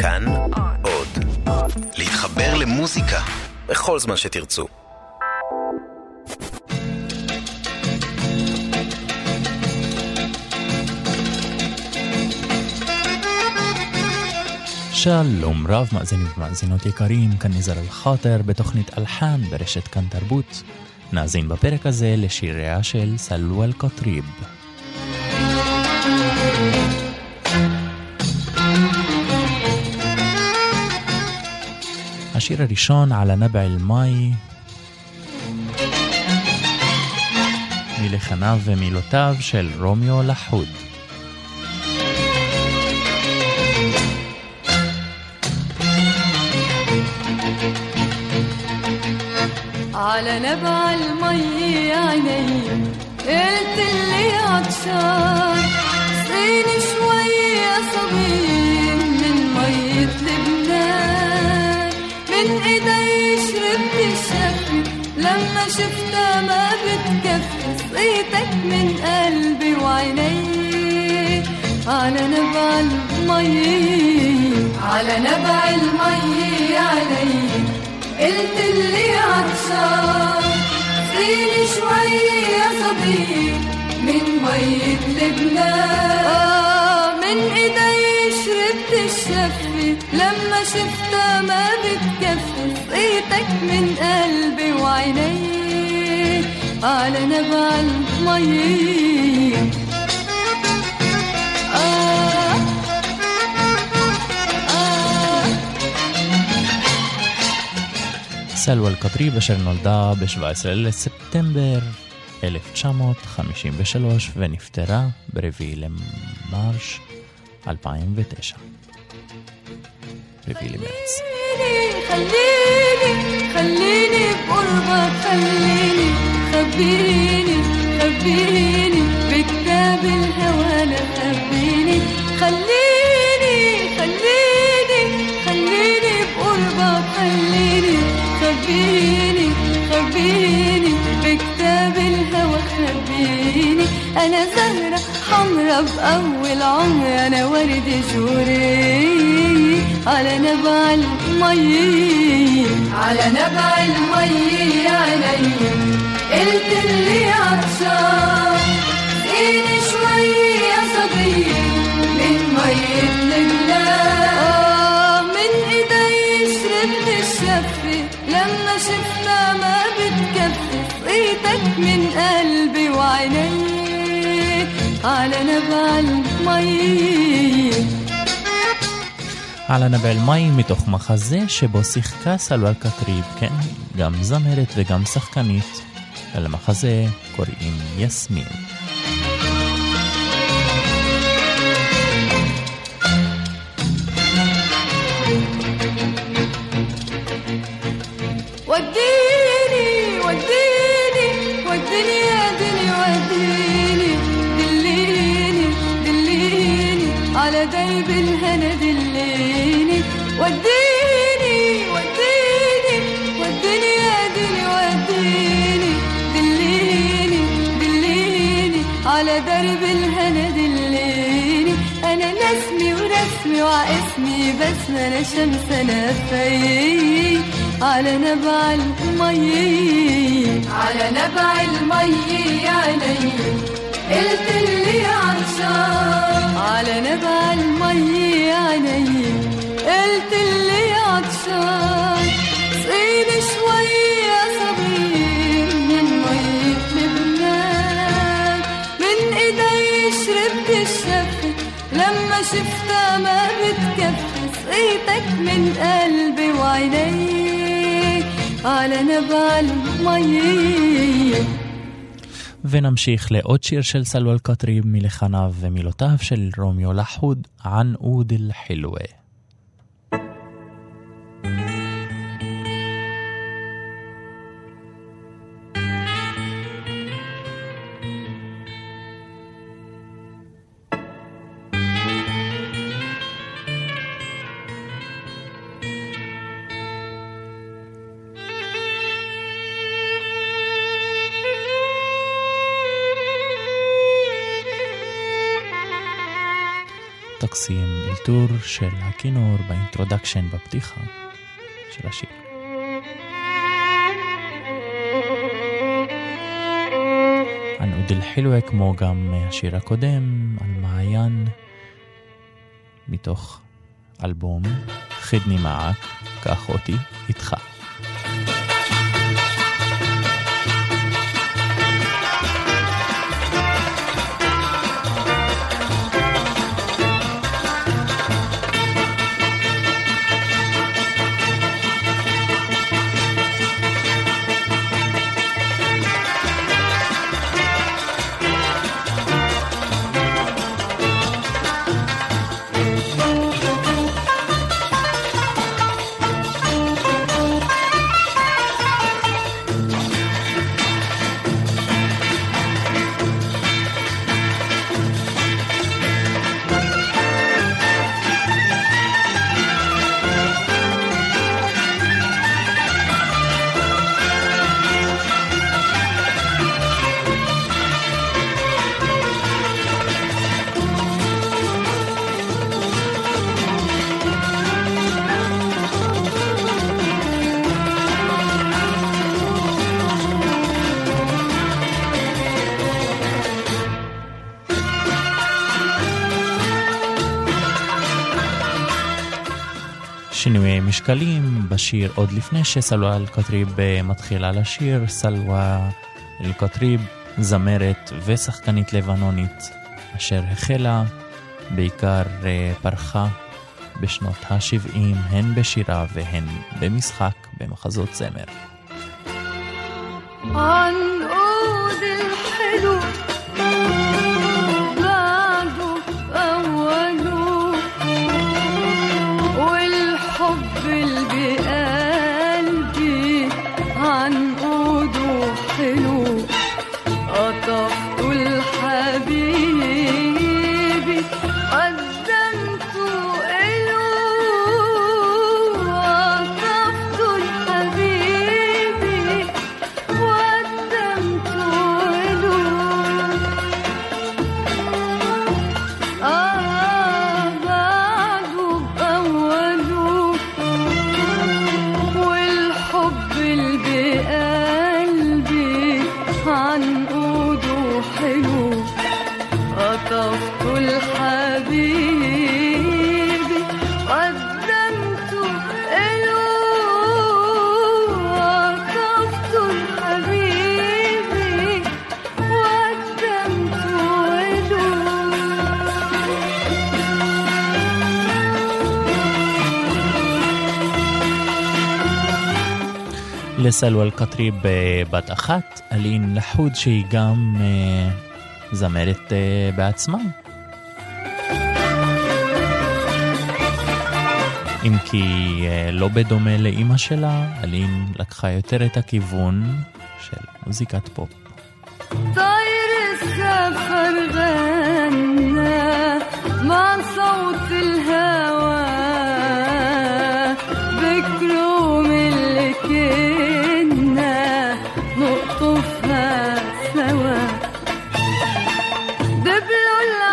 כאן עוד. להתחבר למוזיקה בכל זמן שתרצו. שלום רב מאזינים ומאזינות יקרים, כאן נזר אל-חאטר בתוכנית אלחן ברשת כאן תרבות. נאזין בפרק הזה לשיריה של סלווה אל-קטריב. השיר הראשון על הנבע אל-מאי מלחניו ומילותיו של רומיו לחוד. على نبع المي عيني قلت اللي عطشان لما شفتها ما بتكفي. سقيتك من قلبي وعيني. على نبع المي. على نبع المي عيني. قلت اللي عطشان سقيني شوي يا صبي. من مية لبنان آه من إيدي. شربت الشفي لما شفتها ما بتكفي سقيتك من قلبي وعيني على نبع المي آه סלווה אל-קטריב אשר נולדה ב-17 לספטמבר 1953 ונפטרה ב-4 למרש 2009 خليني ميرتس خليني خليني بقربك خليني خبريني خبريني بكتاب الهوى أنا خبريني خليني خليني خليني بقربك خليني خبريني خبريني أنا زهرة حمرا بأول عمري أنا ورد جوري على نبع المي على نبع المي علي قلت اللي عطشان سقيني شوي يا صبي. من مية لبنان من إيدي شربت الشفي. لما شفتها ما بتكفي سقيتك من قلبي وعيني. على نبع المي על הנבע אל-מאי מתוך מחזה שבו שיחקה סלווה אל-קטריב, כן, גם זמרת וגם שחקנית. ולמחזה קוראים יסמין. على دايب الهنا دليني وديني وديني وديني يا دنيا وديني. دليني دليني على درب الهنا دليني أنا نسمي ورسمي وعاسمي بس أنا شمس أنا في على نبع المي على نبع المي علي قلت اللي عطشان على نبع المي علي قلت اللي عطشان سقيني شوي يا صبي من مية لبنان. من إيدي شربت الشفي لما شفتها ما بتكفي. سقيتك من قلبي وعيني. على نبع المي. ונמשיך לעוד שיר של סלווה אל-קטריב מלחניו ומילותיו של רומיו לחוד, ען אוד אל-חילווה. טקסים אלתור של הכינור באינטרודקשן בפתיחה של השיר. ענוד אל-חילווה כמו גם השיר הקודם על מעיין מתוך אלבום חדני מעק, קח אותי איתך. בשיר עוד לפני שסלווה אל-קטריב מתחילה לשיר, סלווה אל-קטריב זמרת ושחקנית לבנונית אשר החלה בעיקר אה, פרחה בשנות ה-70 הן בשירה והן במשחק במחזות זמר. לסלווה אל-קטריב אה, בת אחת, אלין לחוד שהיא גם אה, זמרת אה, בעצמה. אם כי אה, לא בדומה לאימא שלה, אלין לקחה יותר את הכיוון של מוזיקת פופ. دبلوا العناقيد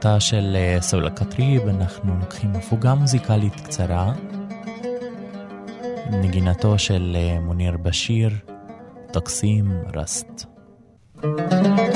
בשירתה של אה, סולה קטריב אנחנו לוקחים הפוגה מוזיקלית קצרה. נגינתו של אה, מוניר בשיר, טקסים רסט. מוניר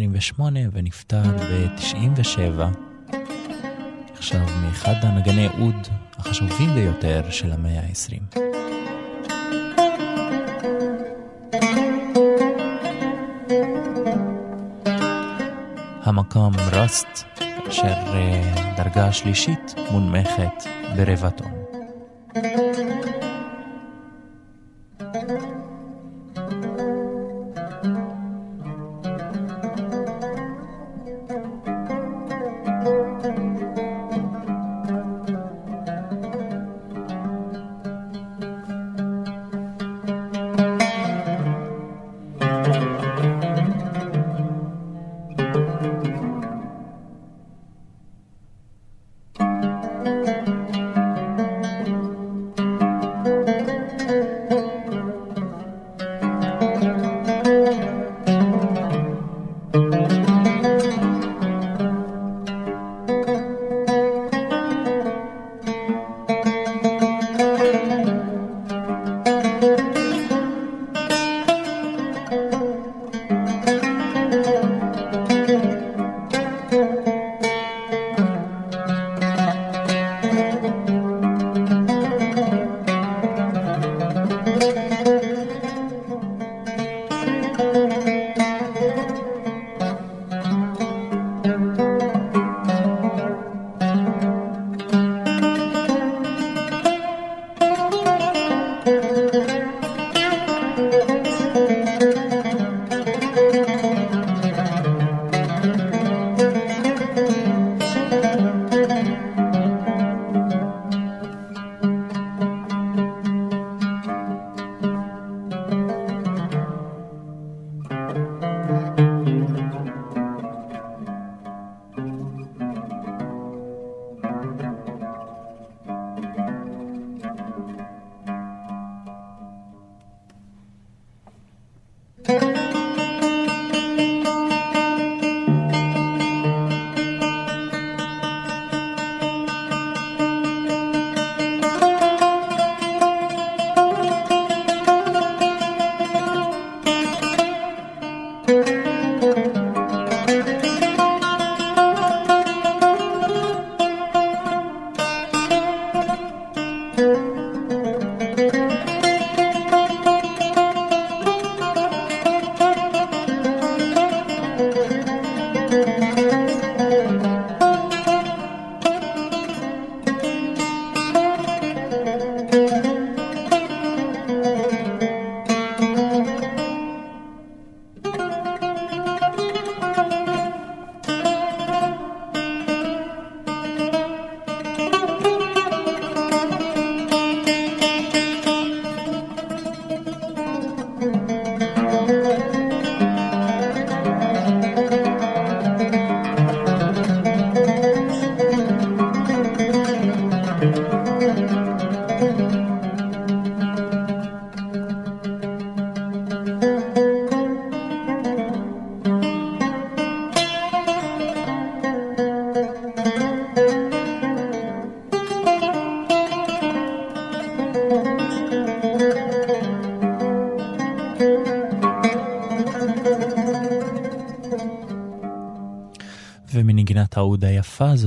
ב-1928 ונפטר ב-97, עכשיו מאחד הנגני אוד החשובים ביותר של המאה ה-20. המקום רסט, אשר אה, דרגה השלישית מונמכת ברבעטון. ומנגינת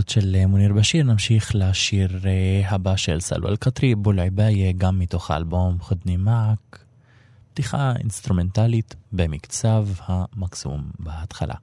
הזאת של אה, מוניר בשיר נמשיך לשיר אה, הבא של סלו אל-קטרי, בול עבאיה, גם מתוך האלבום חדני מעק, פתיחה אינסטרומנטלית במקצב המקסום בהתחלה.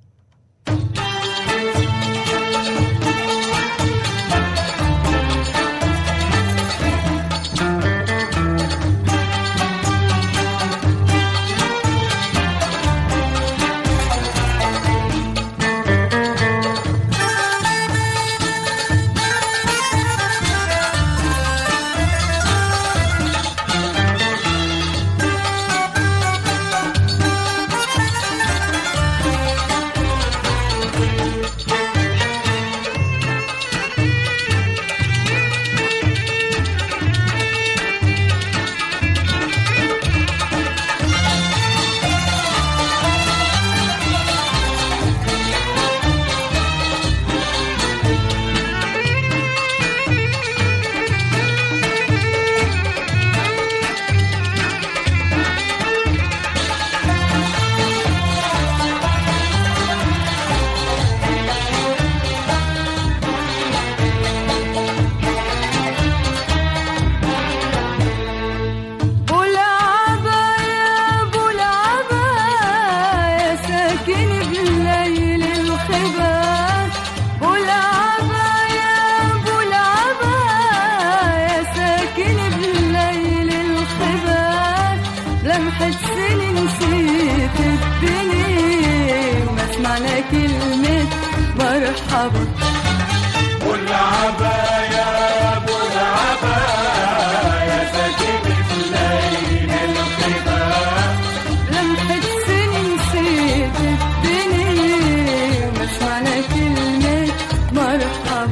مرحبا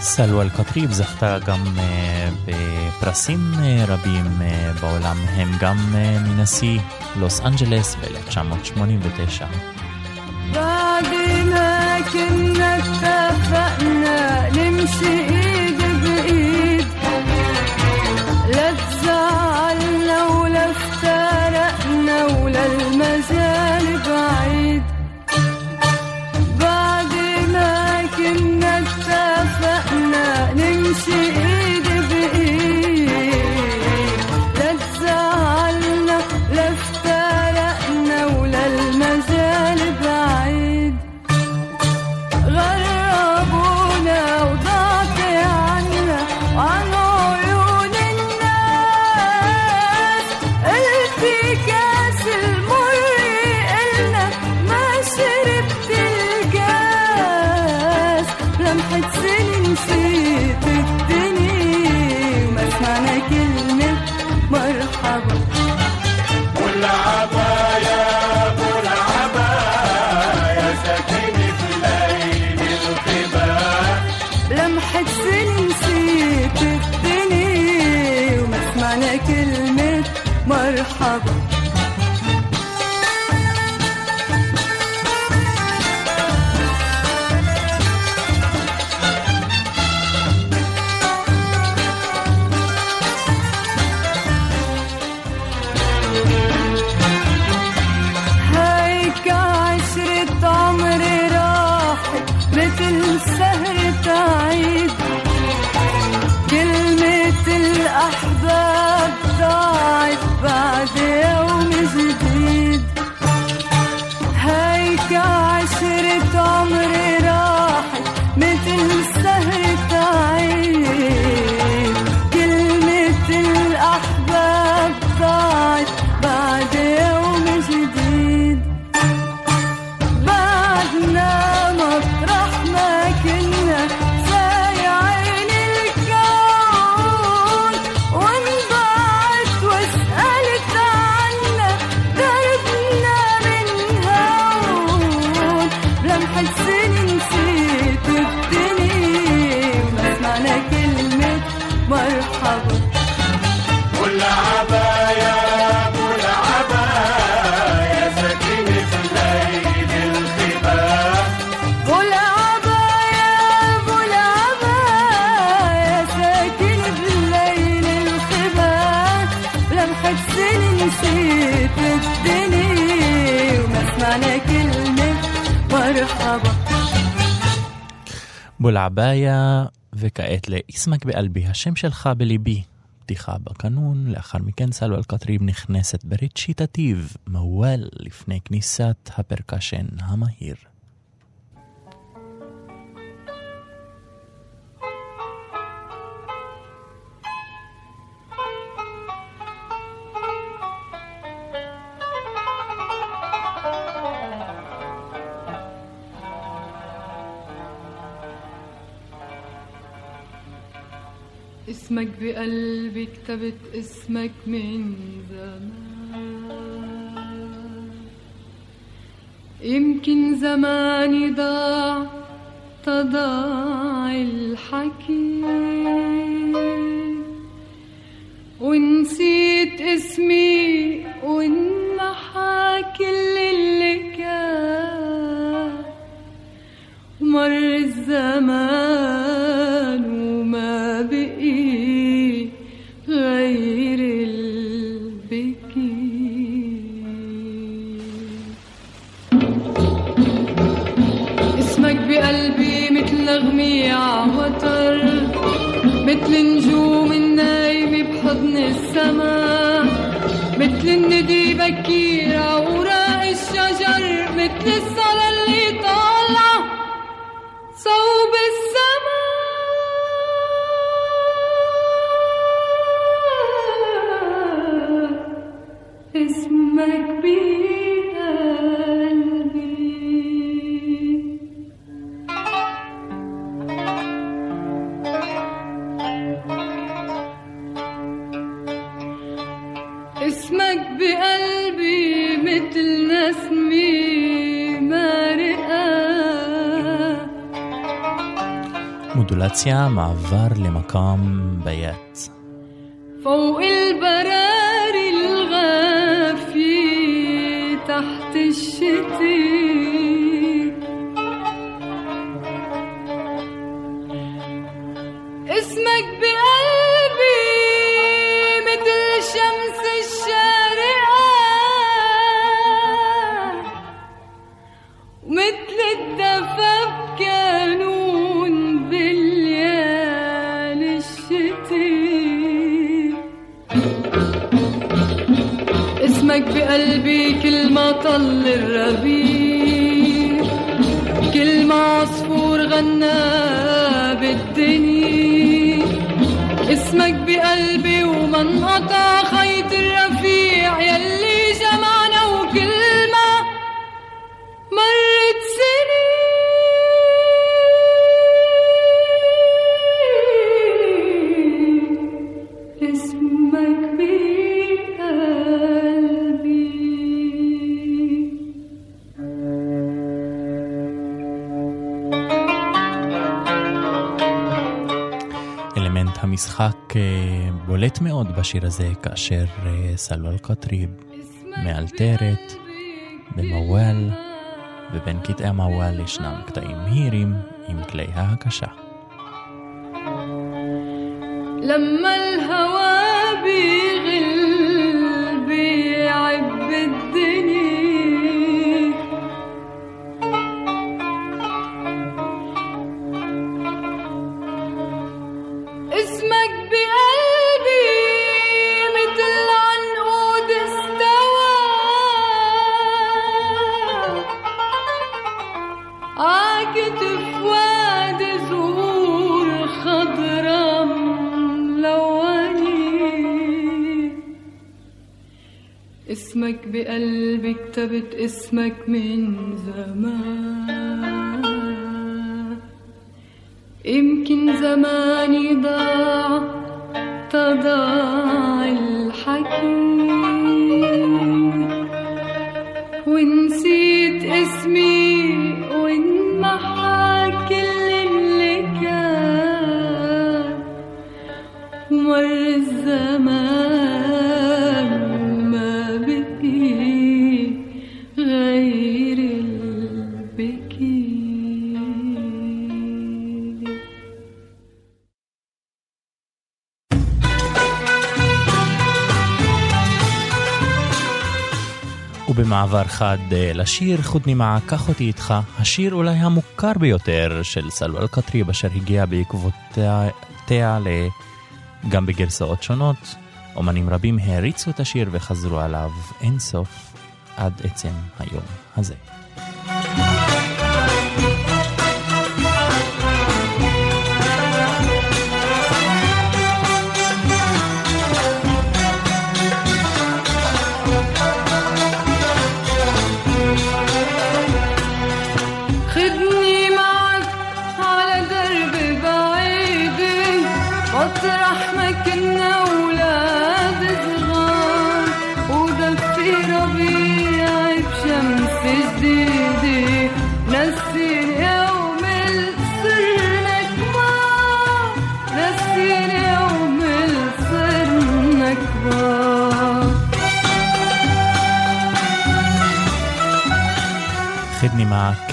סלווה אל-קטריב זכתה גם אה, בפרסים אה, רבים אה, בעולם, הם גם אה, מנשיא לוס אנג'לס ב-1989. بعد ما كنا اتفقنا نمشي בולעבאיה, וכעת לאיסמק באלבי, השם שלך בליבי. פתיחה בקנון, לאחר מכן סלו אל-קטריב נכנסת ברצ'יטטיב, מוואל, לפני כניסת הפרקשן המהיר. اسمك بقلبي كتبت اسمك من زمان. يمكن زماني ضاع تضاع الحكي. مع الظهر لمقام بيات. בשיר הזה, כאשר אה, סלווה אל-קטרי מאלתרת במוואל, ובין קטעי המוואל ישנם קטעים מהירים עם כלי ההקשה. كتبت اسمك من زمان. يمكن زماني ضاع تضاع ובמעבר חד אה, לשיר חודני מעק, קח אותי איתך, השיר אולי המוכר ביותר של סלווה אל-קטרי, אשר הגיע בעקבותיה ל... גם בגרסאות שונות. אומנים רבים העריצו את השיר וחזרו עליו אין סוף עד עצם היום הזה.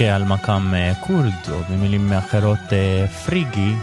על מקם אה, כורד, או במילים אחרות אה, פריגי,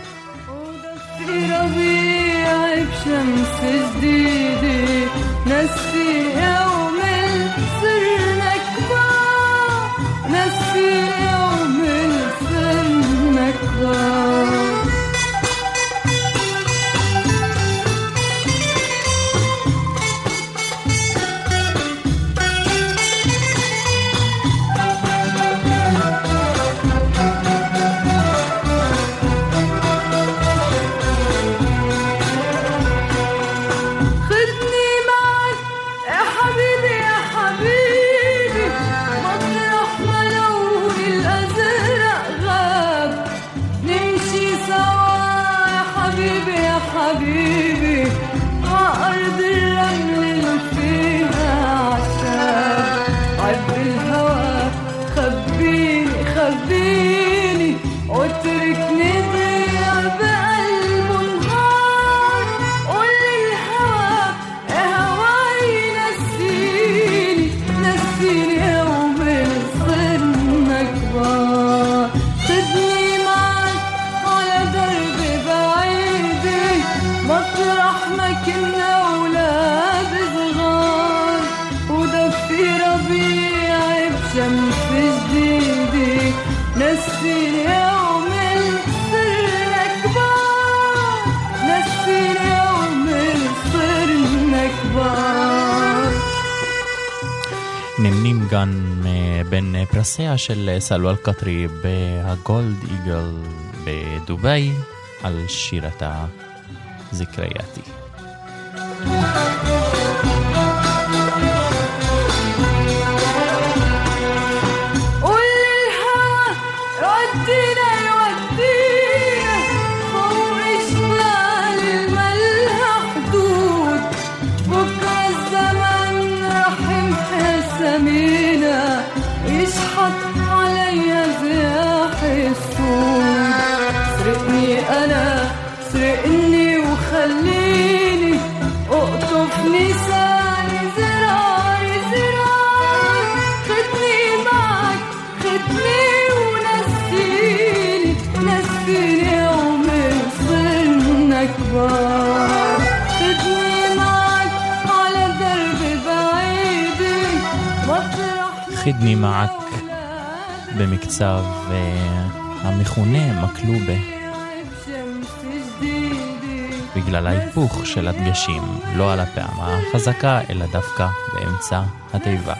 مطرح ما كنا اولاد صغار ودفي ربيع بشمس جديدة نسيني يوم اللي صرنا كبار نسيني يوم اللي صرنا كبار נמנים גם אה, בין אה, פרסיה של אה, סלווה אל-קטרי בהגולד איגל בדובאי על שירתה זכרייתי. סידני מעק במקצב uh, המכונה מקלובה בגלל ההיפוך של הדגשים, לא על הפעמה החזקה אלא דווקא באמצע התיבה.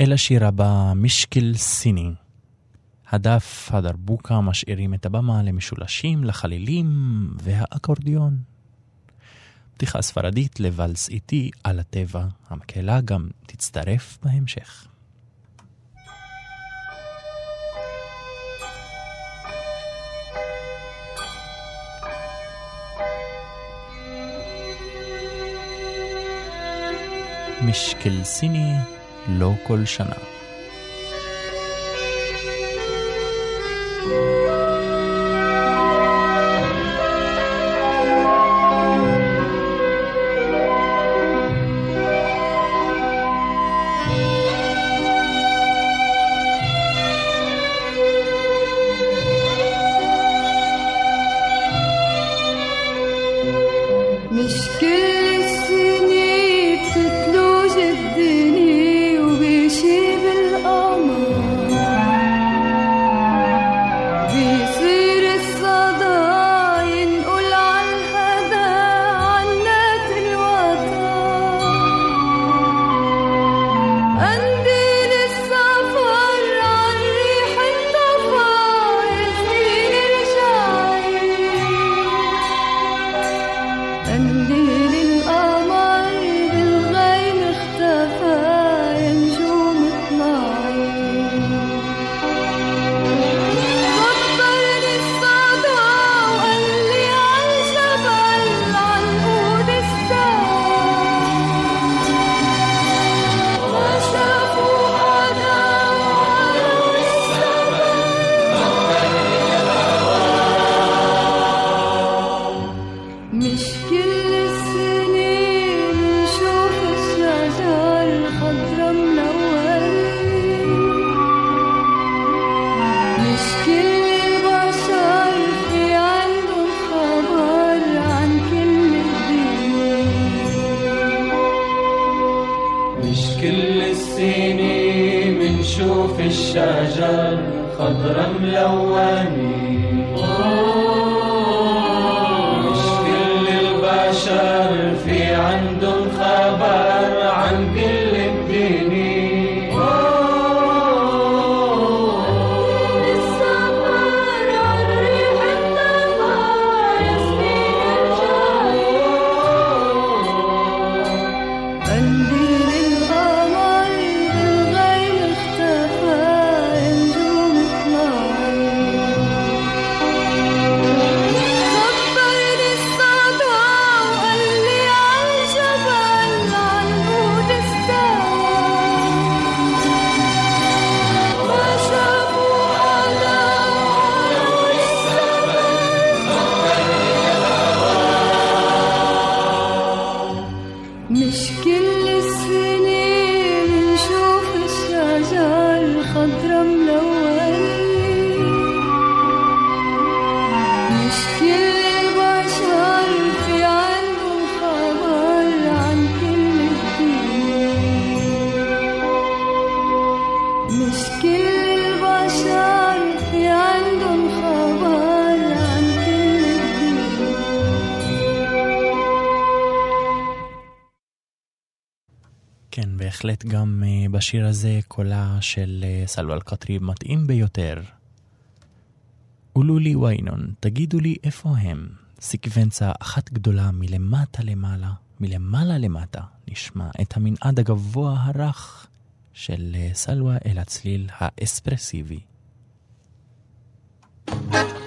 אל השיר הבא, משקל סיני. הדף, הדרבוקה, משאירים את הבמה למשולשים, לחלילים והאקורדיון. פתיחה ספרדית לוואלס איטי על הטבע, המקהלה גם תצטרף בהמשך. משקל סיני לא כל שנה. مش כן, בהחלט גם אה, בשיר הזה קולה של אה, סלו אלקטרי מתאים ביותר. אולו לי ויינון, תגידו לי איפה הם. סקוונצה אחת גדולה מלמטה למעלה, מלמעלה למטה, נשמע את המנעד הגבוה הרך של אה, סלווה אל הצליל האספרסיבי. مش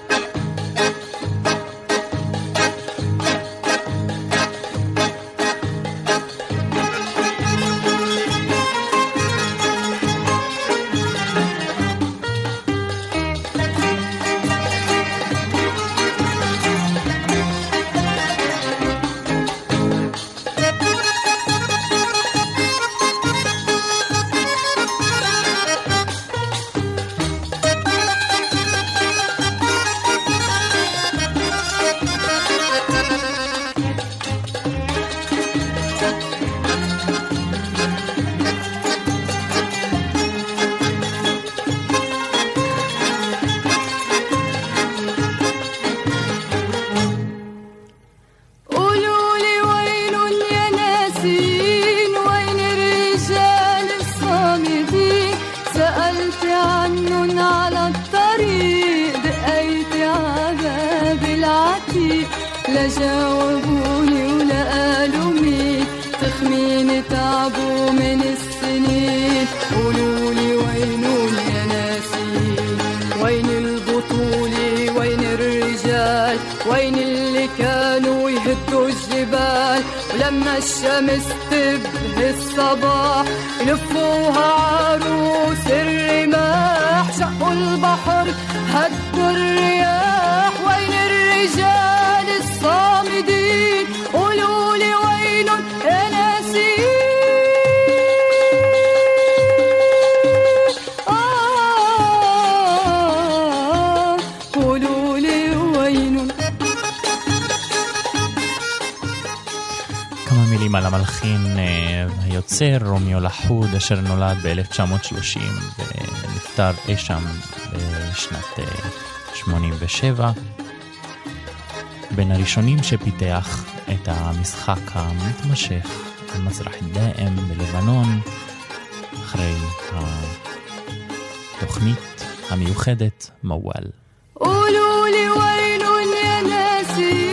وين اللي كانوا يهدوا الجبال؟ ولما الشمس تبهي الصباح يلفوها عروس الرماح. شقوا البحر هدوا الرياح. وين الرجال الصامدين؟ היוצר רומיו לחוד אשר נולד ב-1930 ונפטר אי שם בשנת אה, 87. בין הראשונים שפיתח את המשחק המתמשך מזרח דאם בלבנון אחרי התוכנית המיוחדת מוואל. قولوا لي وين يا ناسين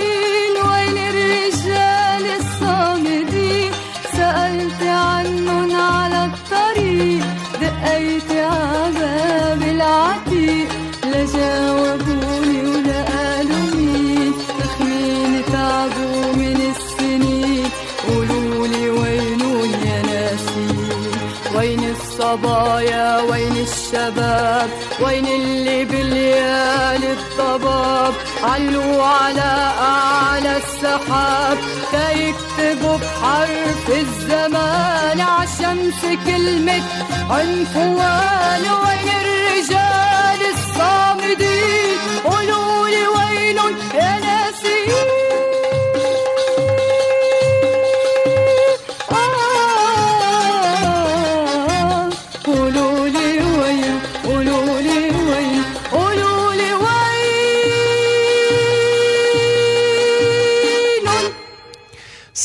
وين الصبايا وين الشباب؟ وين اللي بالليالي الضباب علوا على أعلى السحاب. تيكتبوا بحرف الزمان عالشمس كلمة عنفوان. وين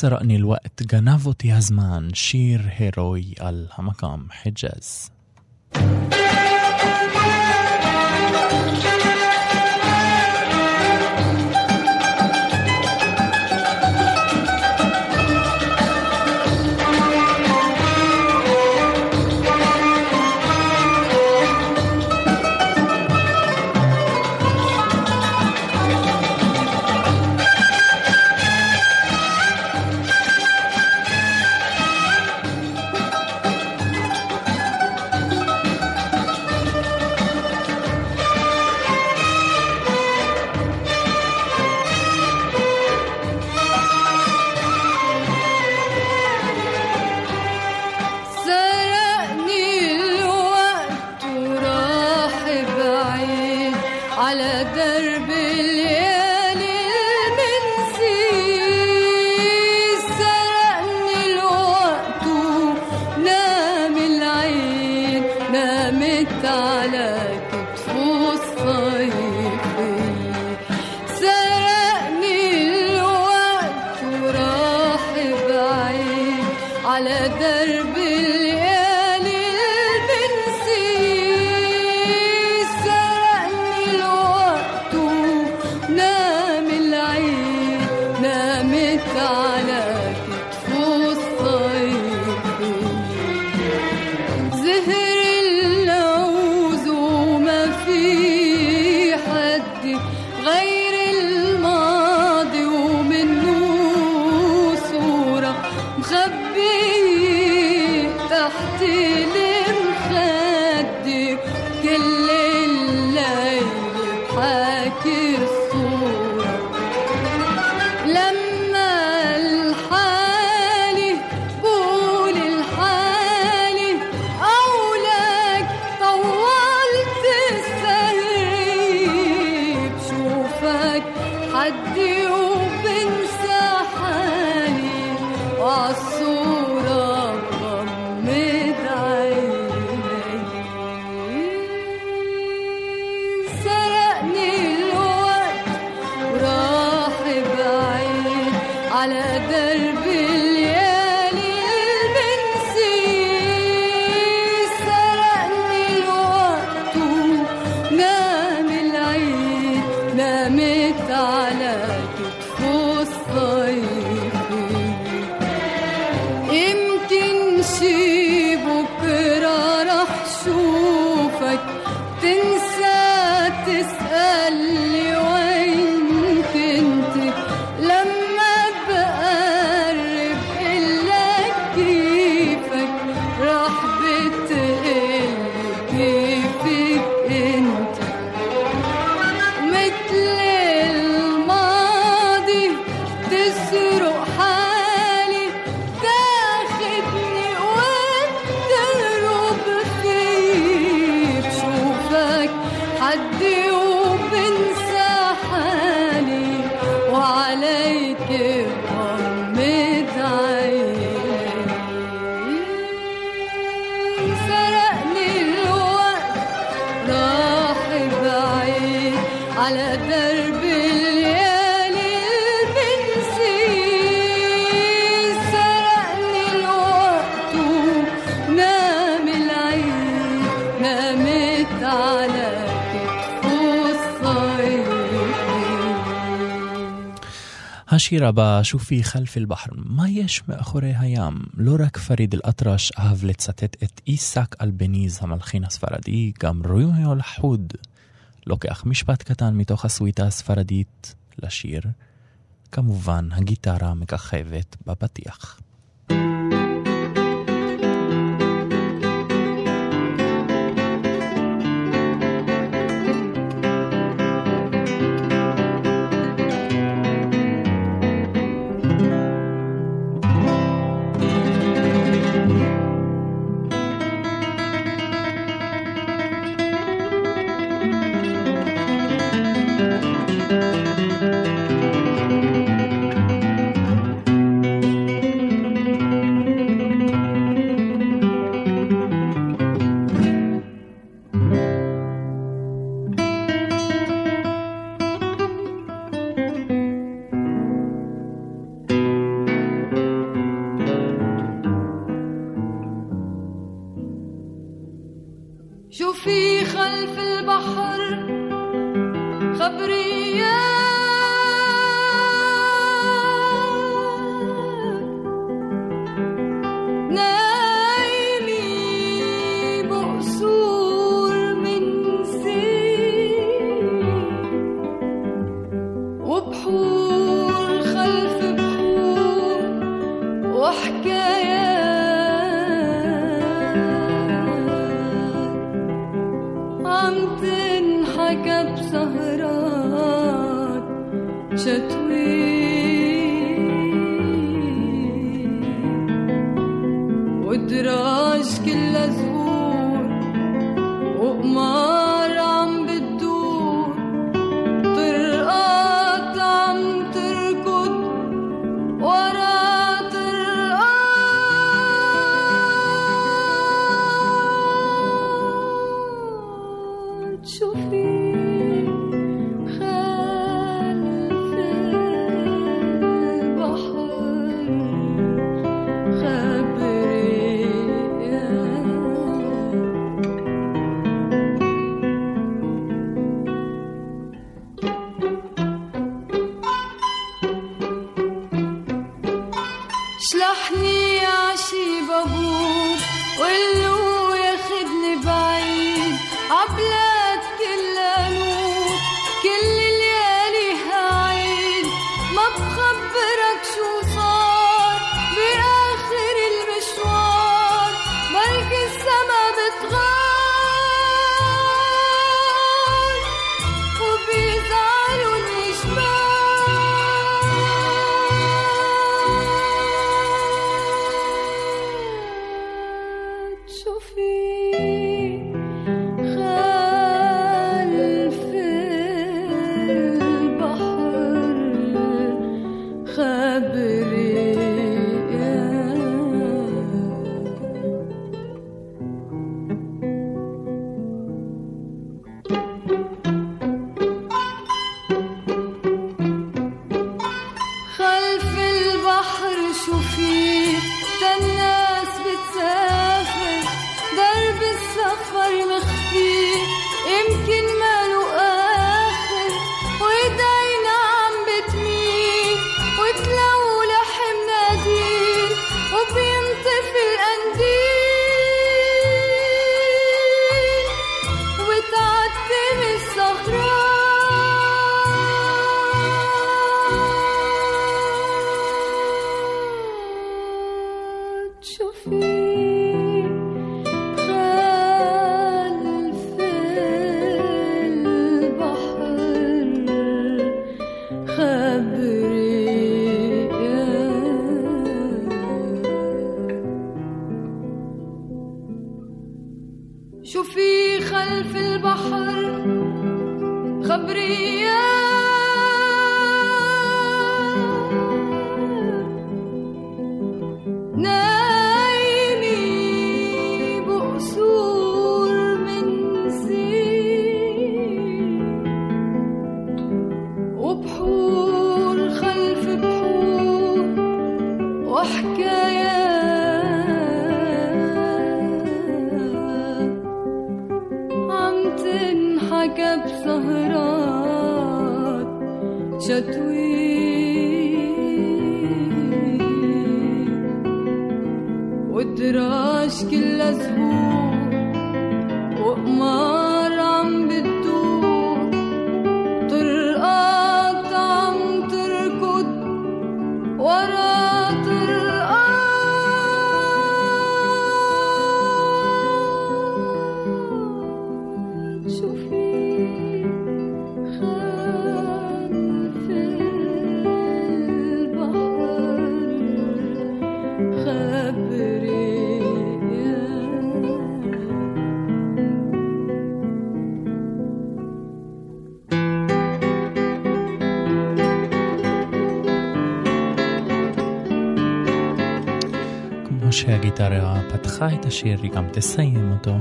سرقني الوقت. جنافوت يا زمان شير هيروي المقام حجاز الصغيرة بشوفي خلف البحر ما יש מאחורי הים. לא רק פריד אל-אטרש אהב לצטט את איסק אלבניז המלחין הספרדי, גם רויול חוד לוקח משפט קטן מתוך הסוויטה הספרדית לשיר. כמובן, הגיטרה מככבת בפתיח. قل شوفي خلف البحر؟ خبري يا שפתחה את השיר היא גם תסיים אותו.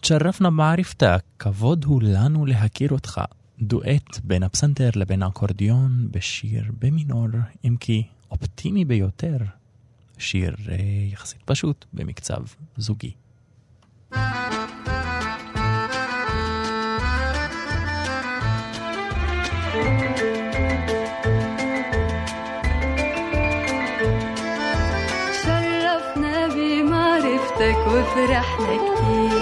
תשרפנה בעריפתק, כבוד הוא לנו להכיר אותך. דואט בין הפסנתר לבין האקורדיון בשיר במינור, אם כי אופטימי ביותר. שיר אה, יחסית פשוט במקצב זוגי. thank you فرحنا كتير.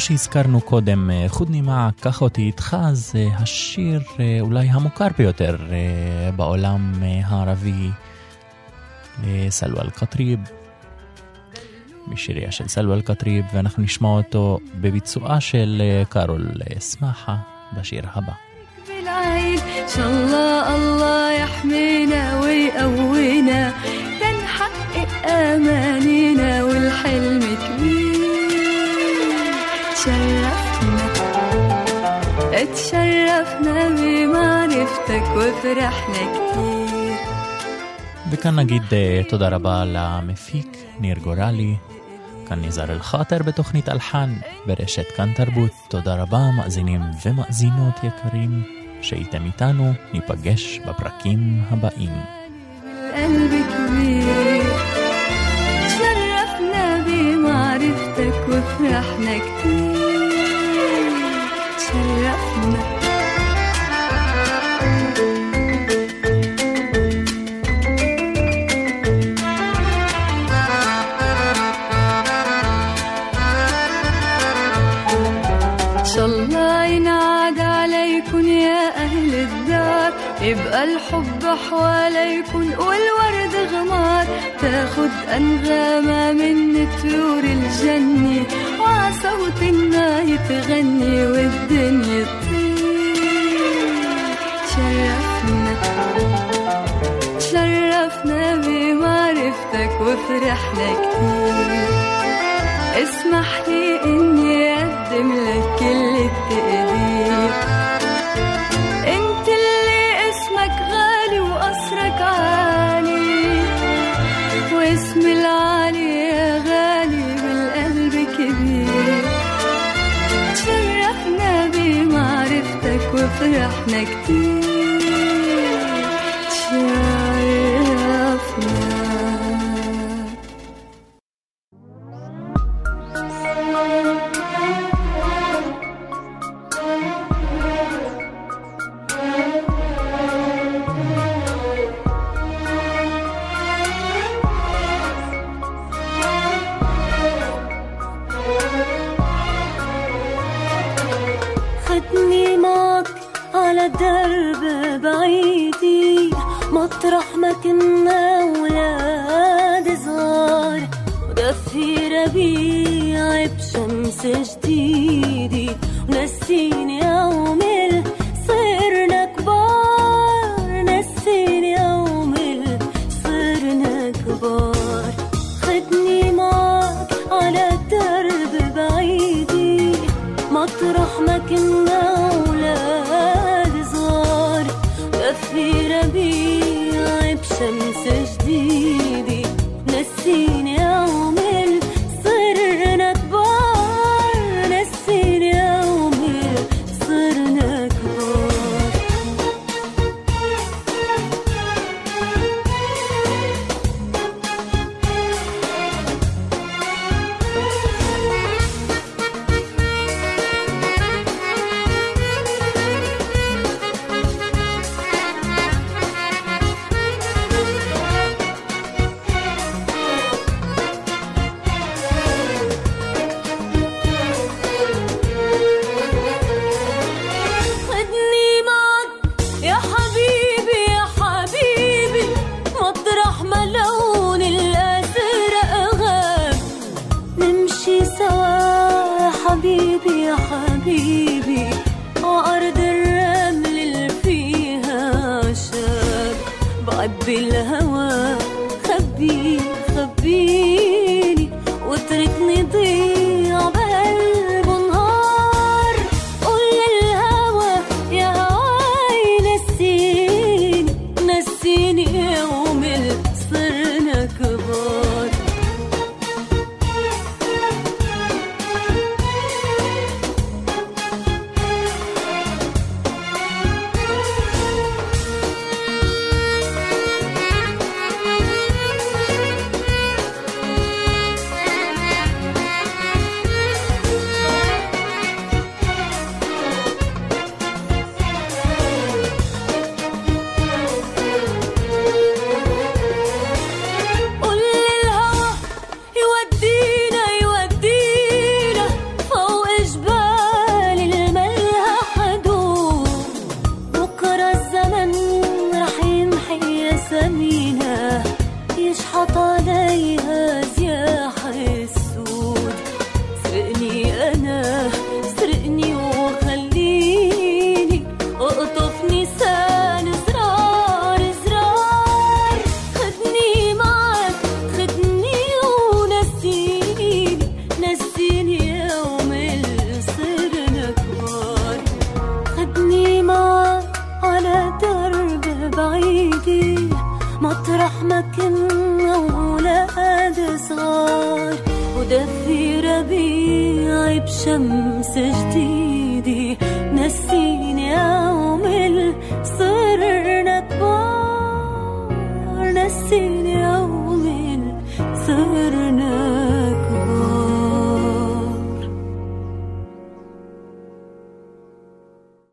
שהזכרנו קודם, אה, חודני מה, קח אותי איתך, זה השיר אה, אולי המוכר ביותר אה, בעולם אה, הערבי לסלווה אל-קטריב, משיריה של סלווה אל-קטריב, ואנחנו נשמע אותו בביצועה של אה, קארול אה, סמאחה בשיר הבא. بالعيد ان شاء الله الله يحمينا ويقوينا تنحقق امانينا والحلم كبير اتشرفنا بمعرفتك وفرحنا كتير וכאן נגיד אה, תודה רבה למפיק ניר גורלי, כאן ניזר אל-חאטר בתוכנית אלחן ברשת כאן תרבות. תודה רבה מאזינים ומאזינות יקרים שהייתם איתנו, ניפגש בפרקים הבאים. بالقلب كبير تشرفنا بمعرفتك وفرحنا كتير شاء الله ينعاد عليكن يا أهل الدار. يبقى الحب حواليكن والورد غمار. تاخد أنغامة من طيور الجنة. وعصوت الناي تغني والدنيا تطير. شرفنا شرفنا بمعرفتك وفرحنا كتير. اسمح لي إني أقدم لك كل التقدير بمعرفتك وفرحنا كتير بعيدي مطرح ما كنا ولاد صغار ودفي ربيع بشمس جديدة ونسيني يوم